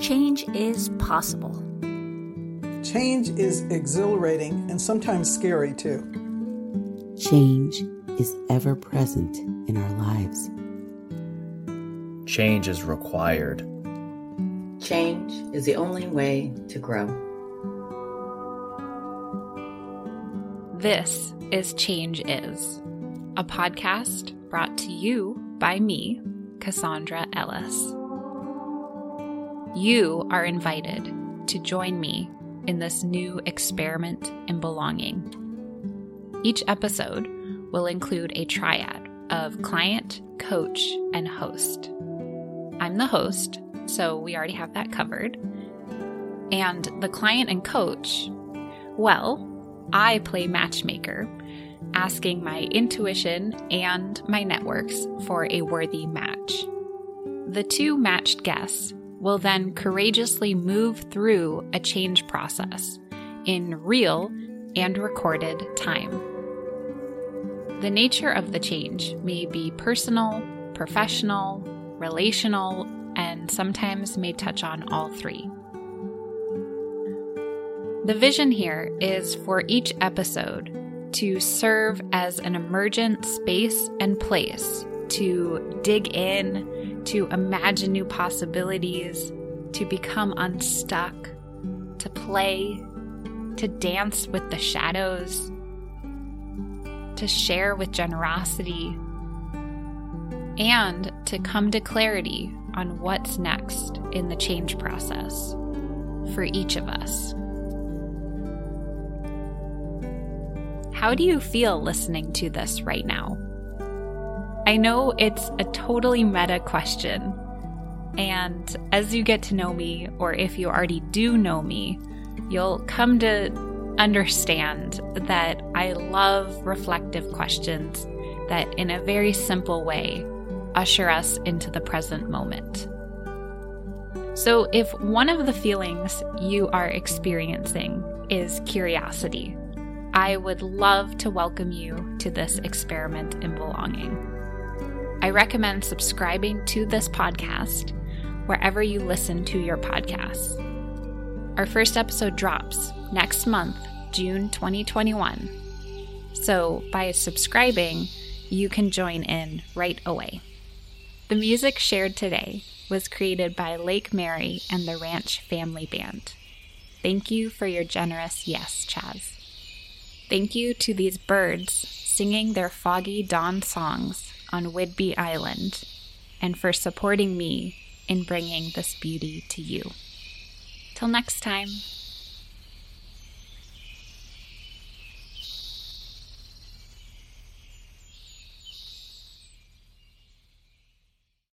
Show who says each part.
Speaker 1: change is possible.
Speaker 2: Change is exhilarating and sometimes scary too.
Speaker 3: Change is ever present in our lives.
Speaker 4: Change is required.
Speaker 5: Change is the only way to grow.
Speaker 6: This is Change Is, a podcast brought to you by me, Cassandra Ellis. You are invited to join me in this new experiment in belonging. Each episode will include a triad of client, coach, and host. I'm the host, so we already have that covered. And the client and coach, well, I play matchmaker, asking my intuition and my networks for a worthy match. The two matched guests will then courageously move through a change process in real and recorded time. The nature of the change may be personal, professional, relational, and sometimes may touch on all three. The vision here is for each episode to serve as an emergent space and place to dig in, to imagine new possibilities, to become unstuck, to play, to dance with the shadows, to share with generosity, and to come to clarity on what's next in the change process for each of us. How do you feel listening to this right now? I know it's a totally meta question. And as you get to know me, or if you already do know me, you'll come to understand that I love reflective questions that, in a very simple way, usher us into the present moment. So, if one of the feelings you are experiencing is curiosity, I would love to welcome you to this experiment in belonging. I recommend subscribing to this podcast wherever you listen to your podcasts. Our first episode drops next month, June 2021. So, by subscribing, you can join in right away. The music shared today was created by Lake Mary and the Ranch Family Band. Thank you for your generous yes, Chaz. Thank you to these birds singing their foggy dawn songs on Whidbey Island and for supporting me in bringing this beauty to you. Till next time.